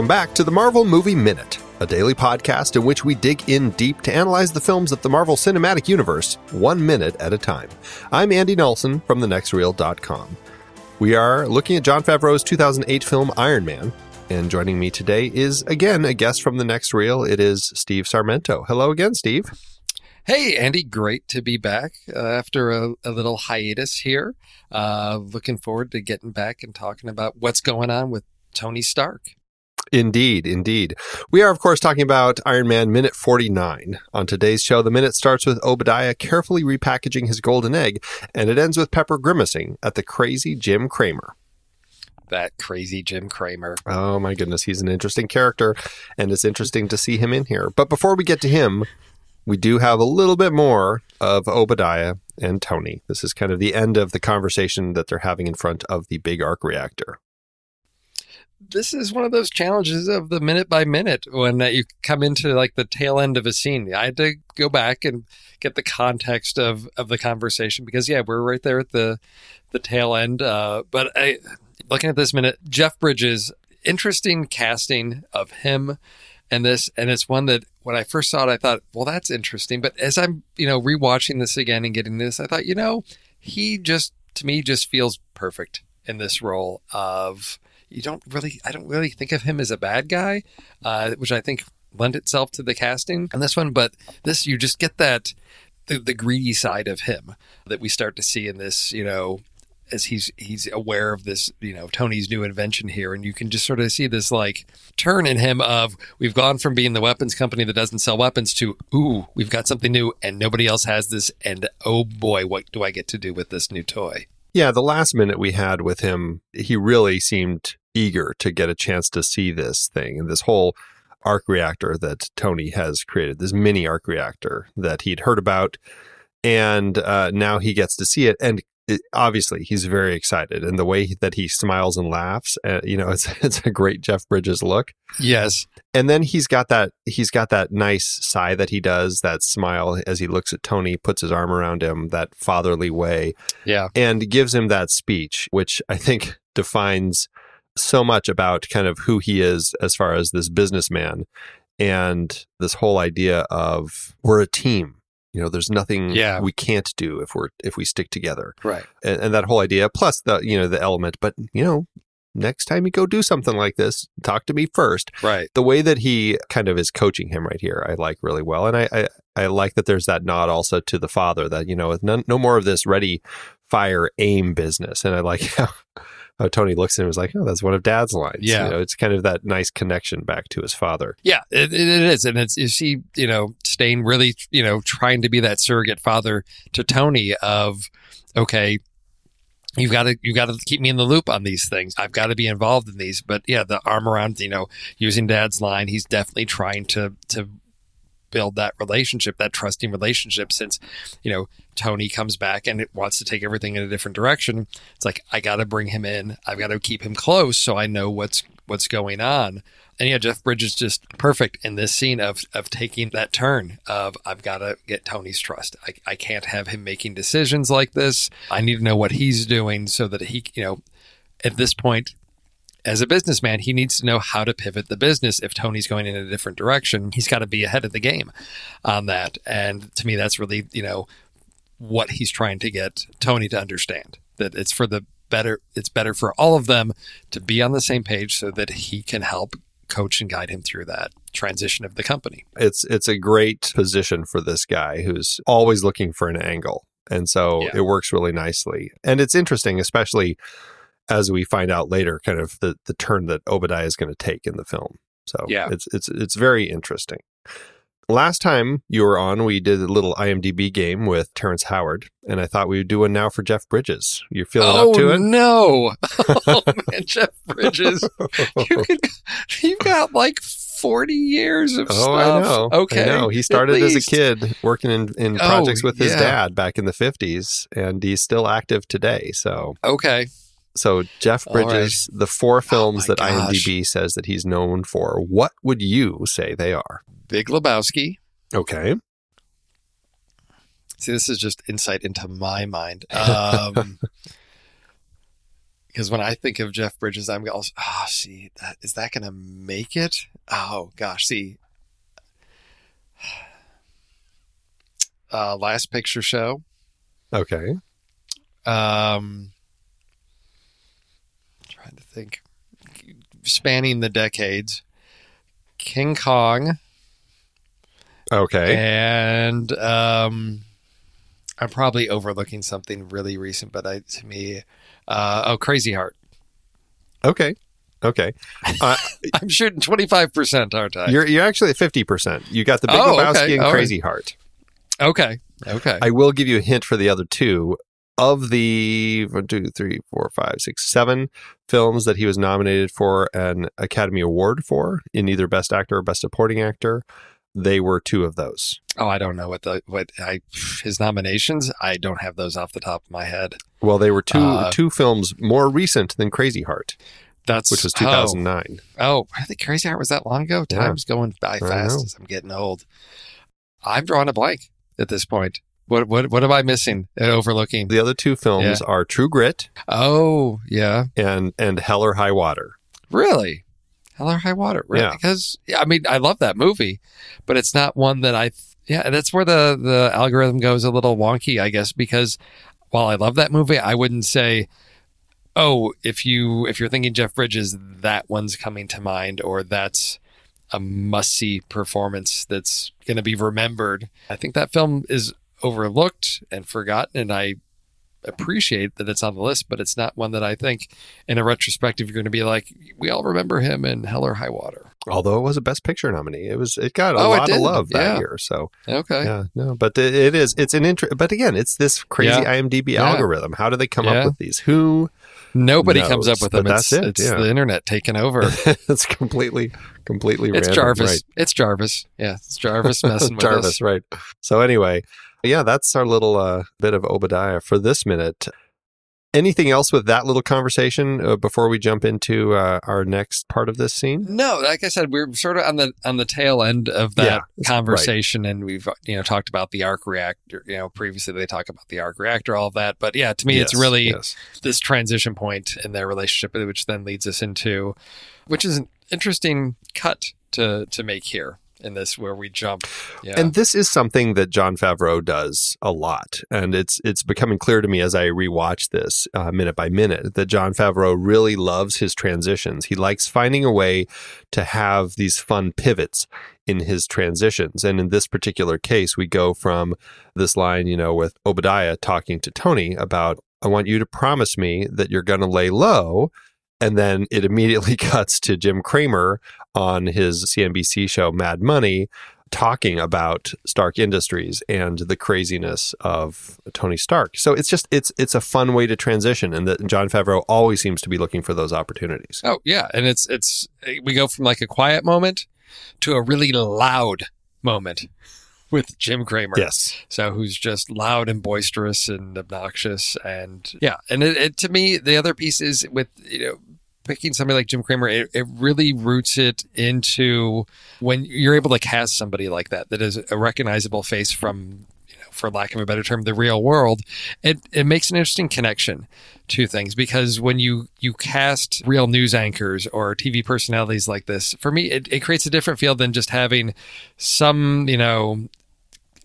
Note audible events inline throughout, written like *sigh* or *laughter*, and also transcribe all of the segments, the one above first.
Welcome back to the Marvel Movie Minute, a daily podcast in which we dig in deep to analyze the films of the Marvel Cinematic Universe, one minute at a time. I'm Andy Nelson from thenextreel.com. We are looking at Jon Favreau's 2008 film Iron Man, and joining me today is again a guest from the next reel. It is Steve Sarmento. Hello again, Steve. Hey, Andy, great to be back uh, after a, a, little hiatus here. Uh, looking forward to getting back and talking about what's going on with Tony Stark. Indeed, indeed. We are, of course, talking about Iron Man Minute 49. On today's show, the minute starts with Obadiah carefully repackaging his golden egg, and it ends with Pepper grimacing at the crazy Jim Cramer. That crazy Jim Cramer. Oh, my goodness. He's an interesting character, and it's interesting to see him in here. But before we get to him, we do have a little bit more of Obadiah and Tony. This is kind of the end of the conversation that they're having in front of the big arc reactor this is one of those challenges of the minute by minute when uh, you come into like the tail end of a scene. I had to go back and get the context of of the conversation because yeah, we're right there at the the tail end. Uh, but I, looking at this minute, Jeff Bridges, interesting casting of him and this, and it's one that when I first saw it, I thought, well, that's interesting. But as I'm you know rewatching this again and getting this, I thought, you know, he just to me just feels perfect in this role of you don't really, I don't really think of him as a bad guy, uh, which I think lent itself to the casting on this one. But this, you just get that the, the greedy side of him that we start to see in this, you know, as he's he's aware of this, you know, Tony's new invention here, and you can just sort of see this like turn in him of we've gone from being the weapons company that doesn't sell weapons to ooh, we've got something new and nobody else has this, and oh boy, what do I get to do with this new toy? Yeah, the last minute we had with him, he really seemed eager to get a chance to see this thing and this whole arc reactor that Tony has created, this mini arc reactor that he'd heard about. And uh, now he gets to see it. And it, obviously, he's very excited. And the way that he smiles and laughs, uh, you know, *laughs* it's, it's a great Jeff Bridges look. Yes. And then he's got that he's got that nice sigh that he does, that smile as he looks at Tony, puts his arm around him, that fatherly way. Yeah. And gives him that speech, which I think *laughs* defines so much about kind of who he is as far as this businessman and this whole idea of we're a team. You know there's nothing yeah. we can't do if we're if we stick together. Right. And, and, that whole idea plus the you know the element but you know next time you go do something like this talk to me first. Right. The way that he kind of is coaching him right here i like really well. And i i, I like that there's that nod also to the father that you know no, no more of this ready fire aim business. And i like *laughs* how how Tony looks at him and was like, oh, that's one of Dad's lines. Yeah, you know, it's kind of that nice connection back to his father. Yeah, it, it is, and it's is he you know staying really you know trying to be that surrogate father to Tony of okay. You've got to you've got to keep me in the loop on these things. I've got to be involved in these. But yeah, the arm around you know using Dad's line, he's definitely trying to to build that relationship, that trusting relationship. Since, you know, Tony comes back and it wants to take everything in a different direction, it's like I got to bring him in. I've got to keep him close so I know what's what's going on. And yeah, Jeff Bridges just perfect in this scene of of taking that turn of I've got to get Tony's trust. I, I can't have him making decisions like this. I need to know what he's doing so that he, you know, at this point, as a businessman, he needs to know how to pivot the business. If Tony's going in a different direction, he's got to be ahead of the game on that. And to me, that's really, you know, what he's trying to get Tony to understand that it's for the better, it's better for all of them to be on the same page so that he can help coach and guide him through that transition of the company. It's, it's a great position for this guy who's always looking for an angle. And so yeah. it works really nicely. And it's interesting, especially as we find out later, kind of the, the turn that Obadiah is going to take in the film. So yeah, it's it's it's very interesting. Last time you were on, we did a little IMDb game with Terrence Howard, and I thought we would do one now for Jeff Bridges. You're feeling oh, up to it? No, *laughs* oh man, Jeff Bridges, *laughs* you have got like 40 years of oh, stuff. I know. Okay. I know. He started as a kid working in, in oh, projects oh, with his yeah. dad back in the 50s, and he's still active today. So, okay. So Jeff Bridges, right. the four films oh that gosh. IMDb says that he's known for, what would you say they are? Big Lebowski. Okay. See, this is just insight into my mind. *laughs* Um, because when I think of Jeff Bridges, I'm also, oh, see, that, is that going to make it? Oh, gosh, see. *sighs* Uh, last picture show. Okay. Um, think. Spanning the decades. King Kong. Okay. And um, I'm probably overlooking something really recent, but I, to me, uh, oh, Crazy Heart. Okay. Okay. *laughs* Uh, I'm shooting 25%, aren't I? you're you're actually at fifty percent. You got the Big Oh, Lebowski okay. and All right. Crazy Heart. okay. Okay. I will give you a hint for the other two. Of the one, two, three, four, five, six, seven films that he was nominated for an Academy Award for in either Best Actor or Best Supporting Actor, they were two of those. oh, I don't know what the, what I, his nominations, I don't have those off the top of my head. Well, they were two Uh, two films more recent than Crazy Heart, That's, which was oh, 2009. Oh, I think Crazy Heart was that long ago. Yeah. Time's going by fast as I'm getting old. I'm drawing a blank at this point. What what what am I missing and overlooking? The other two films are True Grit Oh, yeah. and and Hell or High Water. Really? Hell or High Water. Really? Yeah. Because I mean, I love that movie, but it's not one that I. Yeah, that's where the the algorithm goes a little wonky, I guess. Because while I love that movie, I wouldn't say, oh, if you if you're thinking Jeff Bridges, that one's coming to mind, or that's a must see performance that's going to be remembered. I think that film is overlooked and forgotten, and I appreciate that it's on the list, but it's not one that I think in a retrospective you're going to be like, we all remember him in Hell or High Water. Although it was a Best Picture nominee, it was it got a Oh, lot of love that Yeah. year. So Okay. yeah, no, but it, it is it's an interest. But again, it's this crazy Yeah. IMDb Yeah. algorithm. How do they come up with these? Who? Nobody knows, comes up with them. It's, that's it, it's the internet taking over. *laughs* it's completely completely random. it's random. Jarvis. Right. It's Jarvis. Yeah, it's Jarvis messing *laughs* with Jarvis, right. So anyway, yeah, that's our little uh, bit of Obadiah for this minute. Anything else with that little conversation uh, before we jump into uh, our next part of this scene? No, like I said, we're sort of on the on the tail end of that Yeah, conversation, and we've you know talked about the arc reactor. You know, previously they talk about the arc reactor, all of that. But yeah, to me, it's really yes. this transition point in their relationship, which then leads us into, which is an interesting cut to to make here in this where we jump. Yeah, And this is something that Jon Favreau does a lot, and it's it's becoming clear to me as I rewatch this uh, minute by minute that Jon Favreau really loves his transitions. He likes finding a way to have these fun pivots in his transitions, and in this particular case, we go from this line, you know, with Obadiah talking to Tony about, "I want you to promise me that you're going to lay low." And then it immediately *laughs* cuts to Jim Cramer on his CNBC show Mad Money talking about Stark Industries and the craziness of Tony Stark. So it's just it's it's a fun way to transition and that Jon Favreau always seems to be looking for those opportunities. Oh yeah, and it's it's we go from like a quiet moment to a really loud moment with Jim Cramer. Yes. So who's just loud and boisterous and obnoxious and yeah, and it, it to me the other piece is with you know picking somebody like Jim Cramer, it, it really roots it into when you're able to cast somebody like that that is a recognizable face from for lack of a better term the real world it it makes an interesting connection to things because when you you cast real news anchors or TV personalities like this for me it, it creates a different feel than just having some you know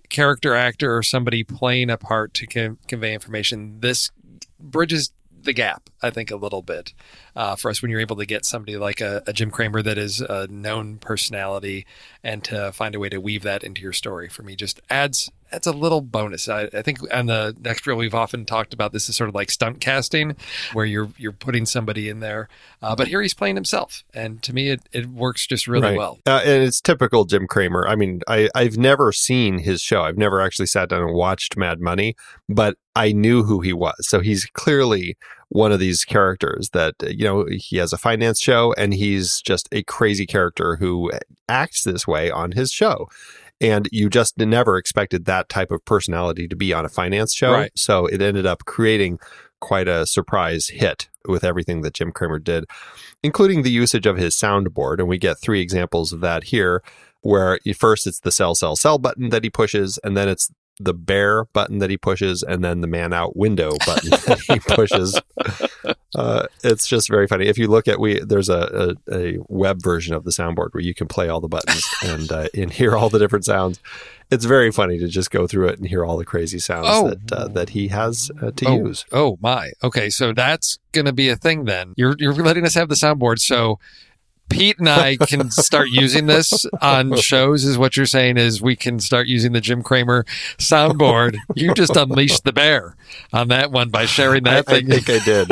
character actor or somebody playing a part to con- convey information. This bridges the gap i think a little bit uh, for us when you're able to get somebody like a, a jim cramer that is a known personality and to find a way to weave that into your story for me just adds adds a little bonus i, I think on the next reel we've often talked about this is sort of like stunt casting where you're you're putting somebody in there uh, but here he's playing himself and to me it, it works just really Right. well Uh, and it's typical Jim Cramer. I mean, I, I've never seen his show. I've never actually sat down and watched Mad Money, but I knew who he was. So he's clearly one of these characters that, you know, he has a finance show and he's just a crazy character who acts this way on his show. And you just never expected that type of personality to be on a finance show. Right. So it ended up creating quite a surprise hit with everything that Jim Cramer did, including the usage of his soundboard. And we get three examples of that here, where first it's the sell, sell, sell button that he pushes, and then it's the bear button that he pushes and then the man out window button *laughs* that he pushes. *laughs* Uh, it's just very funny. If you look at we, there's a, a, a web version of the soundboard where you can play all the buttons *laughs* and uh, and hear all the different sounds. It's very funny to just go through it and hear all the crazy sounds Oh. that uh, that he has uh, to oh, use. Oh my. Okay, so that's gonna be a thing then. You're you're letting us have the soundboard, so Pete and I can start using this on shows. Is what you're saying? Is we can start using the Jim Cramer soundboard? You just unleashed the bear on that one by sharing that I thing. think I did.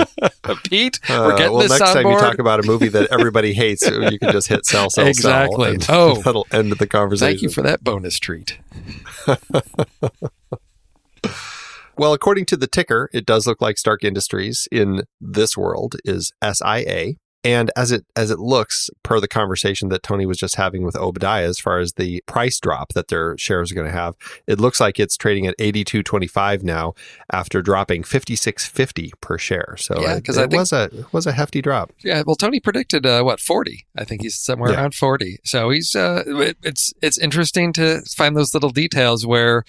*laughs* Pete, Uh, we're getting well, this next time you talk about a movie that everybody hates, you can just hit sell, sell, Exactly. sell. Oh. *laughs* that'll end the conversation. Thank you for that bonus treat. *laughs* Well, according to the ticker, it does look like Stark Industries in this world is SIA. And as it as it looks, per the conversation that Tony was just having with Obadiah, as far as the price drop that their shares are going to have, it looks like it's trading at eighty two twenty five now after dropping fifty six fifty per share. So Yeah, it, it think- was a it was a hefty drop. Yeah, well, Tony predicted uh, what forty. I think he's somewhere Yeah. around forty. So he's uh, it- it's it's interesting to find those little details where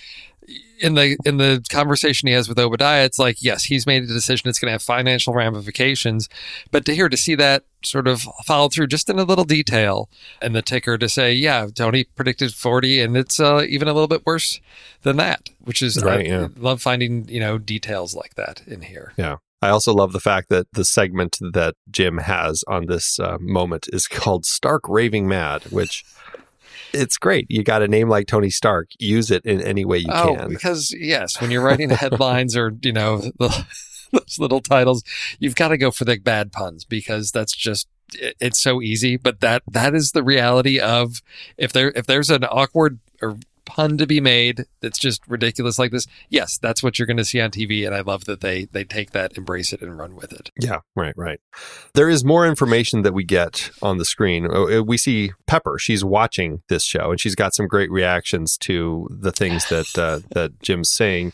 in the in the conversation he has with Obadiah, it's like yes, he's made a decision. It's going to have financial ramifications, but to hear to see that sort of followed through just in a little detail, and the ticker to say, yeah, Tony predicted forty, and it's uh, even a little bit worse than that, which is Right, I yeah. love finding you know details like that in here. Yeah. I also love the fact that the segment that Jim has on this uh, moment is called Stark Raving Mad, which it's great. You got a name like Tony Stark, use it in any way you oh, can. because yes, when you're writing headlines or you know *laughs* the, those little titles, you've got to go for the bad puns because that's just it- it's so easy. But that that is the reality of if there if there's an awkward or pun to be made that's just ridiculous like this yes that's what you're going to see on tv and i love that they they take that embrace it and run with it Yeah, right, right. There is more information that we get on the screen. Uh, We see Pepper. She's watching this show, and she's got some great reactions to the things that uh, that Jim's saying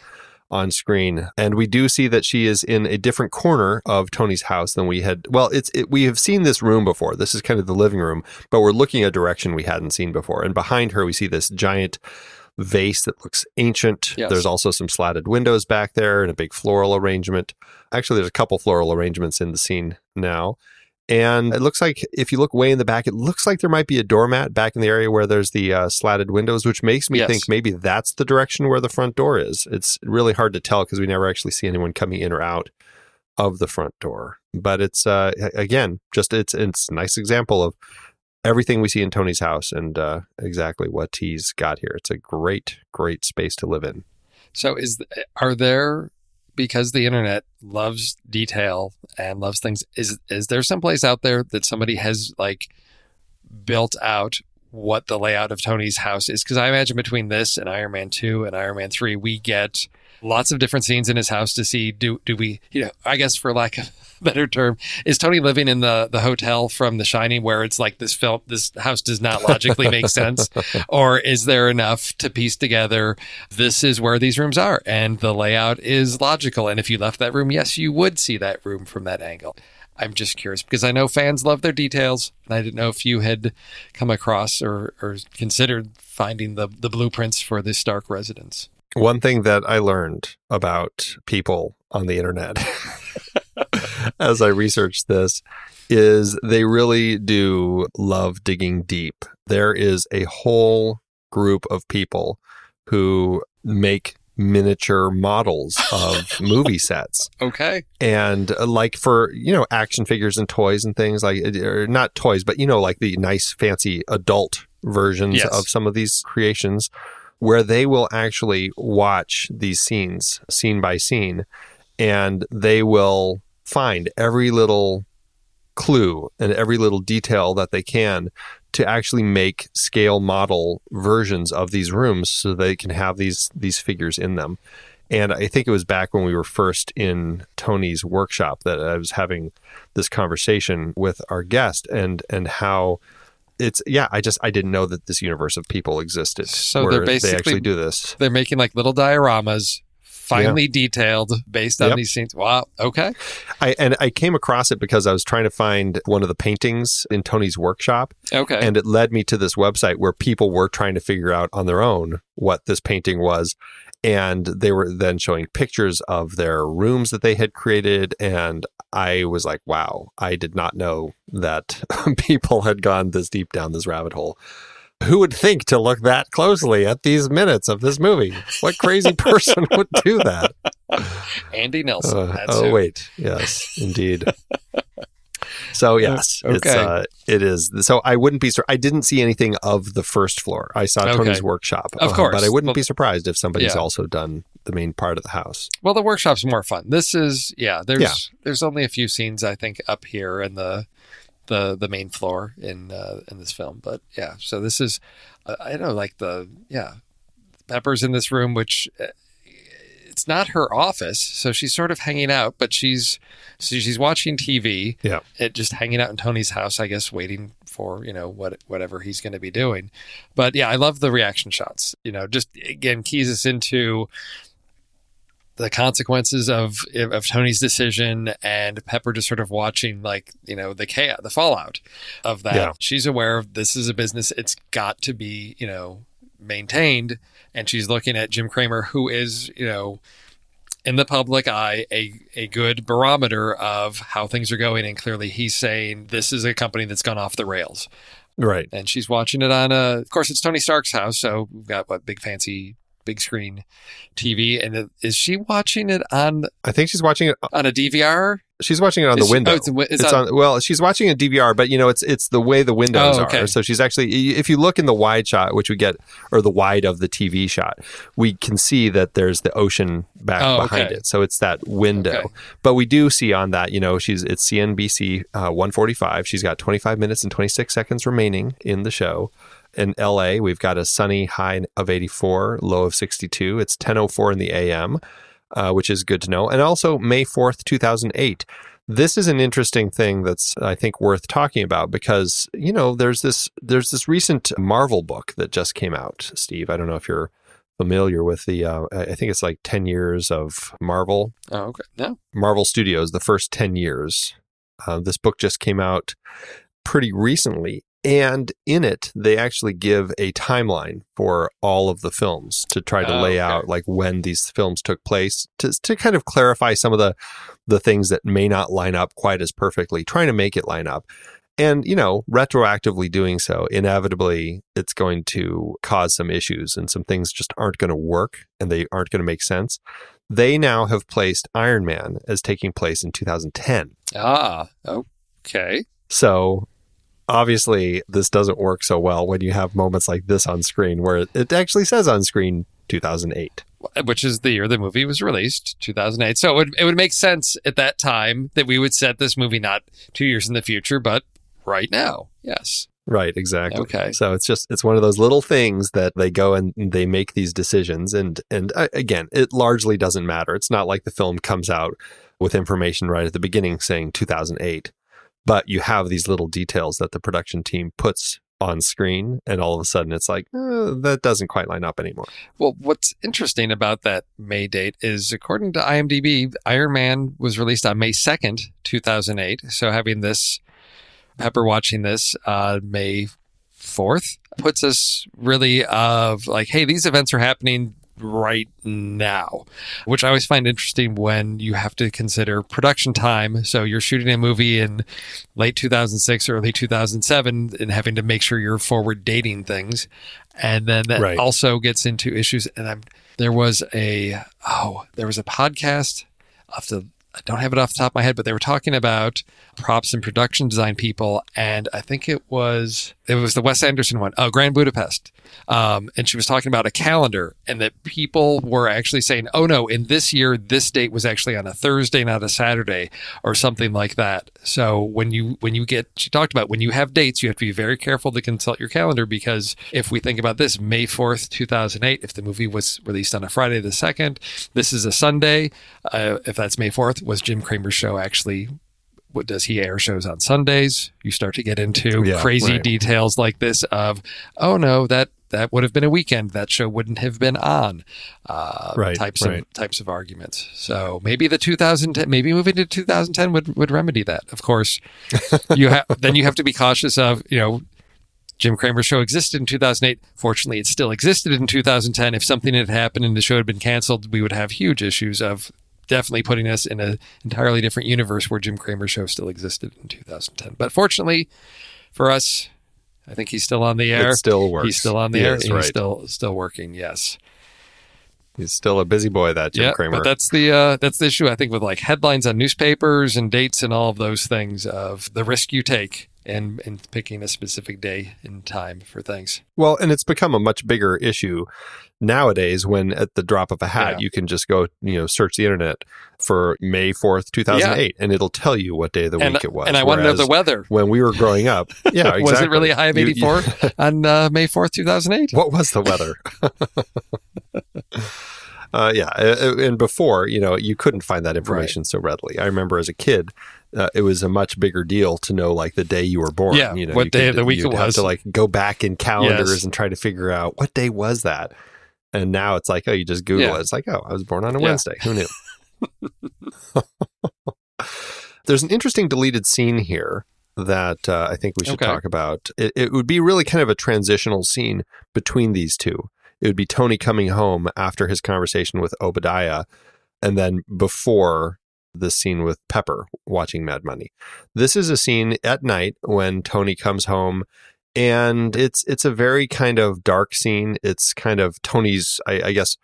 on screen. And we do see that she is in a different corner of Tony's house than we had. Well, it's it, we have seen this room before. This is kind of the living room, but we're looking a direction we hadn't seen before. And behind her, we see this giant vase that looks ancient. Yes. There's also some slatted windows back there and a big floral arrangement. Actually, there's a couple floral arrangements in the scene now. And it looks like if you look way in the back, it looks like there might be a doormat back in the area where there's the uh, slatted windows, which makes me Yes. think maybe that's the direction where the front door is. It's really hard to tell because we never actually see anyone coming in or out of the front door. But it's uh, again just it's it's a nice example of everything we see in Tony's house and uh, exactly what he's got here. It's a great great space to live in. So is are there because the internet loves detail and loves things. Is is there some place out there that somebody has like built out what the layout of Tony's house is? Because I imagine between this and Iron Man 2 and Iron Man 3 we get lots of different scenes in his house to see do do we you know I guess for lack of a *laughs* better term is Tony living in the the hotel from The Shining where it's like this film this house does not logically make *laughs* sense? Or is there enough to piece together this is where these rooms are and the layout is logical? And if you left that room yes you would see that room from that angle. I'm just curious because i know fans love their details. And i didn't know if you had come across or, or considered finding the, the blueprints for the stark residence One thing that I learned about people on the internet *laughs* as I researched this is they really do love digging deep. There is a whole group of people who make miniature models of *laughs* movie sets okay and uh, like for you know action figures and toys and things like uh, or not toys but you know like the nice fancy adult versions Yes. of some of these creations where they will actually watch these scenes scene by scene and they will find every little clue and every little detail that they can to actually make scale model versions of these rooms so they can have these these figures in them. And I think it was back when we were first in Tony's workshop that I was having this conversation with our guest and and how it's yeah, I just I didn't know that this universe of people existed. So where they're they basically- actually do this. they're making like little dioramas finely detailed based on Yep. these scenes wow okay I and I came across it because I was trying to find one of the paintings in Tony's workshop okay and it led me to this website where people were trying to figure out on their own what this painting was and they were then showing pictures of their rooms that they had created and i was like wow i did not know that *laughs* people had gone this deep down this rabbit hole who would think to look that closely at these minutes of this movie what crazy person would do that *laughs* Andy Nelson. Uh, that's oh who. wait yes indeed *laughs* so yes it's Okay. uh, it is so i wouldn't be sur- i didn't see anything of the first floor i saw Okay. tony's workshop Of uh, course. but i wouldn't Well- be surprised if somebody's Yeah. also done the main part of the house Well, the workshop's more fun. This is yeah. There's Yeah. there's only a few scenes I think up here in the the the main floor in uh, in this film, but yeah. So this is uh, I don't know like the yeah Pepper's in this room, which it's not her office, so she's sort of hanging out, but she's so she's watching TV. Yeah. it just hanging out in Tony's house, I guess, waiting for you know what whatever he's going to be doing. But yeah, I love the reaction shots. You know, just again keys us into the consequences of of Tony's decision and Pepper just sort of watching like you know the chaos, the fallout of that. Yeah. She's aware of this is a business; it's got to be you know maintained, and she's looking at Jim Cramer, who is you know in the public eye a a good barometer of how things are going, and clearly he's saying this is a company that's gone off the rails right and she's watching it on a. Of course, it's Tony Stark's house, so we've got what big fancy big screen TV. And is she watching it on i think she's watching it on a DVR? she's watching it on Is the she- window oh, it's, it's it's on, on well she's watching a dvr but you know it's it's the way the windows Oh, okay. are so she's actually if you look in the wide shot which we get or the wide of the tv shot we can see that there's the ocean back Oh, behind okay. it so it's that window Okay. but we do see on that you know she's it's cnbc uh, 145 she's got 25 minutes and 26 seconds remaining in the show in LA, we've got a sunny high of 84, low of 62. It's 10:04 in the AM, uh, which is good to know. And also May 4th, 2008. This is an interesting thing that's I think worth talking about because you know there's this there's this recent Marvel book that just came out. Steve, I don't know if you're familiar with the uh, I think it's like 10 years of Marvel oh, okay. No. Marvel Studios, the first 10 years. Uh, this book just came out pretty recently. And in it, they actually give a timeline for all of the films to try to Oh, lay okay. out like when these films took place to, to kind of clarify some of the, the things that may not line up quite as perfectly, trying to make it line up. And, you know, retroactively doing so, inevitably, it's going to cause some issues and some things just aren't going to work and they aren't going to make sense. They now have placed Iron Man as taking place in 2010. Ah, okay. So obviously, this doesn't work so well when you have moments like this on screen where it- actually says on screen 2008. Which is the year the movie was released, 2008. So it would, it would make sense at that time that we would set this movie not two years in the future, but right now. Yes. Right, exactly. Okay. So it's just it's one of those little things that they go and they make these decisions and and uh, again, it largely doesn't matter. It's not like the film comes out with information right at the beginning saying 2008, but you have these little details that the production team puts on screen and all of a sudden it's like uh, that doesn't quite line up anymore. Well, what's interesting about that May date is, according to IMDb, Iron Man was released on May 2nd, 2008. So having this, Pepper watching this uh, May 4th puts us really of like, hey, these events are happening right now, which I always find interesting when you have to consider production time. So you're shooting a movie in late 2006, early 2007, and having to make sure you're forward dating things. And then that Right. also gets into issues. And I'm, there was a, oh, there was a podcast off the, I don't have it off the top of my head, but they were talking about props and production design people. And I think it was, it was the Wes Anderson one, oh, Grand Budapest. Um, and she was talking about a calendar and that people were actually saying, oh no, in this year, this date was actually on a Thursday, not a Saturday or something like that. So when you, when you get, she talked about when you have dates, you have to be very careful to consult your calendar because if we think about this, May 4th, 2008, if the movie was released on a Friday the 2nd, this is a Sunday. Uh, if that's May 4th, was Jim Cramer's show actually what does he air shows on Sundays? You start to get into Yeah, crazy right. details like this of, oh no, that that would have been a weekend. That show wouldn't have been on. Uh, Right, types right. of types of arguments. So maybe the 2010, maybe moving to 2010 would would remedy that. Of course, *laughs* you have then you have to be cautious of you know Jim Cramer show existed in 2008. Fortunately, it still existed in 2010. If something had happened and the show had been canceled, we would have huge issues of definitely putting us in an entirely different universe where Jim Cramer show still existed in 2010. But fortunately for us, I think he's still on the air. It still works. He's still on the He air. is, and right. He's still still working. Yes. He's still a busy boy, that Jim yeah, Cramer. but that's the uh, that's the issue I think with like headlines on newspapers and dates and all of those things of the risk you take and and picking a specific day and time for things. Well, and it's become a much bigger issue nowadays when at the drop of a hat Yeah. you can just go, you know, search the internet for May 4th, 2008 and it'll tell you what day of the and week it was. and I want to know the weather. when we were growing up. *laughs* Yeah, exactly. Was it really a high of You- you- 84 *laughs* on uh, May 4th, 2008? what was the weather? *laughs* uh, yeah, and before, you know, you couldn't find that information so readily. I remember as a kid, uh, it was a much bigger deal to know like the day you were born. Yeah, you know, what you day of the week it have was. to like go back in calendars Yes. and try to figure out what day was that. And now it's like, oh, you just Google Yeah. it. It's like, oh, I was born on a Yeah. Wednesday. Who knew? *laughs* *laughs* There's an interesting deleted scene here that uh, I think we should Okay. talk about. It, it would be really kind of a transitional scene between these two. It would be Tony coming home after his conversation with Obadiah, and then before the scene with Pepper watching Mad Money. This is a scene at night when Tony comes home and it's it's a very kind of dark scene. It's kind of Tony's, I, I guess,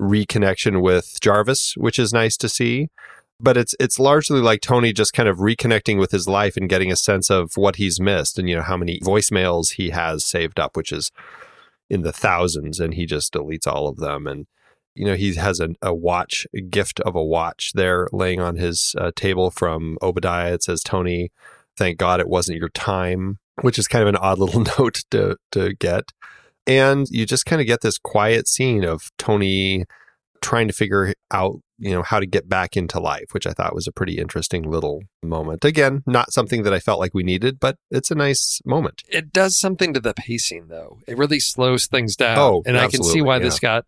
reconnection with Jarvis, which is nice to see. But it's it's largely like Tony just kind of reconnecting with his life and getting a sense of what he's missed and you know how many voicemails he has saved up, which is in the thousands, and he just deletes all of them. And you know he has a, a watch, a gift of a watch there laying on his uh, table from Obadiah. It says, "Tony, thank God it wasn't your time," which is kind of an odd little *laughs* note to to get. And you just kind of get this quiet scene of Tony trying to figure out, you know, how to get back into life, which I thought was a pretty interesting little moment. Again, not something that I felt like we needed, but it's a nice moment. It does something to the pacing, though. It really slows things down. Oh, and I can see why yeah. this got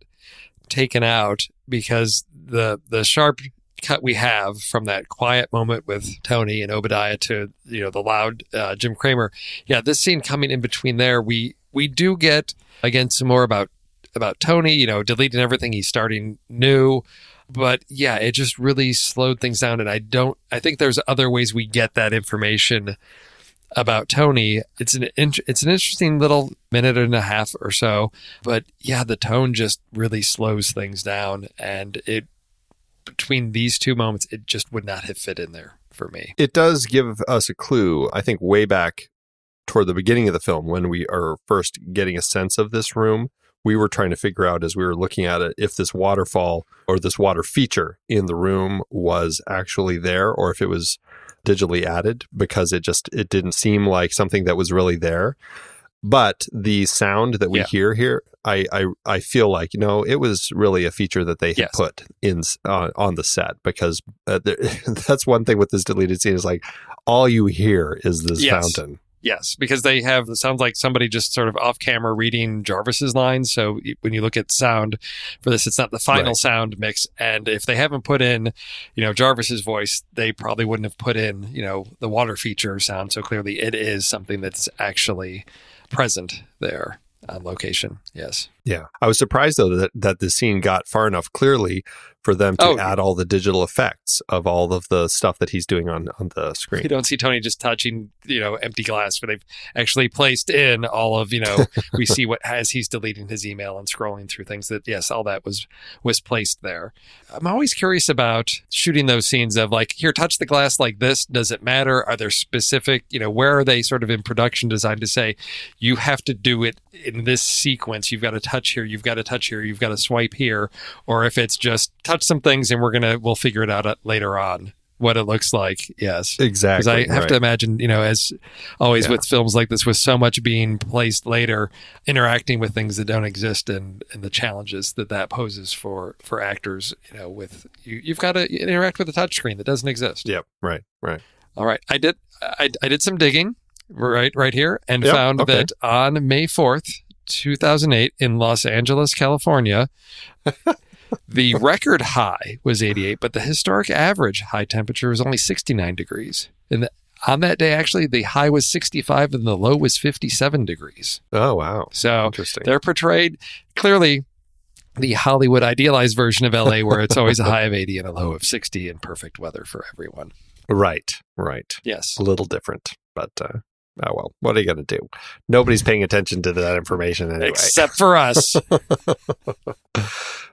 taken out because the the sharp cut we have from that quiet moment with Tony and Obadiah to you know the loud uh, Jim Cramer. Yeah, this scene coming in between there, we we do get again some more about about Tony. You know, deleting everything, he's starting new. But yeah, it just really slowed things down, and I don't. I think there's other ways we get that information about Tony. It's an int- it's an interesting little minute and a half or so, but yeah, the tone just really slows things down, and it between these two moments, it just would not have fit in there for me. It does give us a clue, I think, way back toward the beginning of the film when we are first getting a sense of this room. We were trying to figure out as we were looking at it if this waterfall or this water feature in the room was actually there or if it was digitally added because it just it didn't seem like something that was really there. But the sound that we Yeah. hear here, I, I I feel like you know it was really a feature that they had Yes. put in uh, on the set because uh, there, *laughs* that's one thing with this deleted scene is like all you hear is this Yes. fountain. Yes, because they have it sounds like somebody just sort of off camera reading Jarvis's lines. So when you look at sound for this, it's not the final Right. sound mix. And if they haven't put in, you know, Jarvis's voice, they probably wouldn't have put in, you know, the water feature sound. So clearly, it is something that's actually present there on location. Yes. Yeah, I was surprised though that that the scene got far enough clearly for them to Oh. add all the digital effects of all of the stuff that he's doing on on the screen. You don't see Tony just touching, you know, empty glass where they've actually placed in all of, you know, we *laughs* see what as he's deleting his email and scrolling through things that yes, all that was was placed there. I'm always curious about shooting those scenes of like, here, touch the glass like this. Does it matter? Are there specific, you know, where are they sort of in production designed to say you have to do it in this sequence? You've got to touch here, you've got to touch here, you've got to swipe here, or if it's just touch some things and we're gonna we'll figure it out uh, later on what it looks like. Yes. Exactly. Because I have right. to imagine, you know, as always Yeah. with films like this, with so much being placed later, interacting with things that don't exist, and and the challenges that that poses for for actors, you know, with you, you've got to interact with a touchscreen that doesn't exist. Yep. Right. Right. All right, I did I, I did some digging right right here and Yep, found okay. that on May fourth, two thousand eight, in Los Angeles, California. *laughs* The record high was 88, but the historic average high temperature was only 69 degrees. And the, on that day, actually, the high was 65 and the low was 57 degrees. Oh, wow. So Interesting. they're portrayed clearly the Hollywood idealized version of LA, where it's always a high of 80 and a low of 60 and perfect weather for everyone. Right, right. Yes. A little different, but uh, oh well. What are you going to do? Nobody's paying attention to that information anyway. Except for us. *laughs*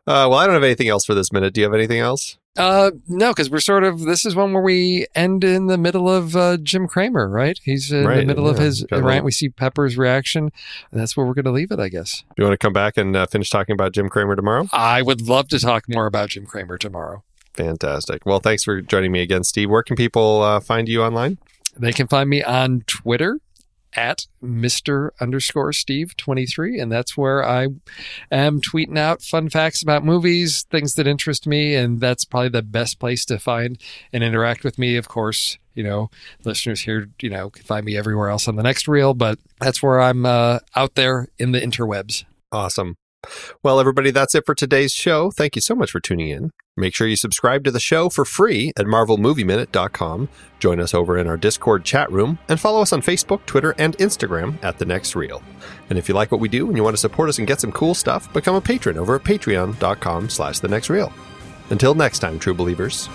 Uh, well, I don't have anything else for this minute. Do you have anything else? Uh, no, because we're sort of this is one where we end in the middle of uh, Jim Cramer, right? He's in the Right, middle of his rant. little- We see Pepper's reaction, and that's where we're going to leave it, I guess. Do you want to come back and uh, finish talking about Jim Cramer tomorrow? I would love to talk more about Jim Cramer tomorrow. Fantastic. Well, thanks for joining me again, Steve. Where can people uh, find you online? They can find me on Twitter at Mr. underscore Steve 23. And that's where I am tweeting out fun facts about movies, things that interest me. And that's probably the best place to find and interact with me. Of course, you know, listeners here, you know, can find me everywhere else on the next reel, but that's where I'm uh, out there in the interwebs. Awesome. Well, everybody, that's it for today's show. Thank you so much for tuning in. Make sure you subscribe to the show for free at marvelmovieminute.com. Join us over in our Discord chat room and follow us on Facebook, Twitter, and Instagram at The Next Reel. And if you like what we do and you want to support us and get some cool stuff, become a patron over at patreon.com slash The Next Reel. Until next time, true believers.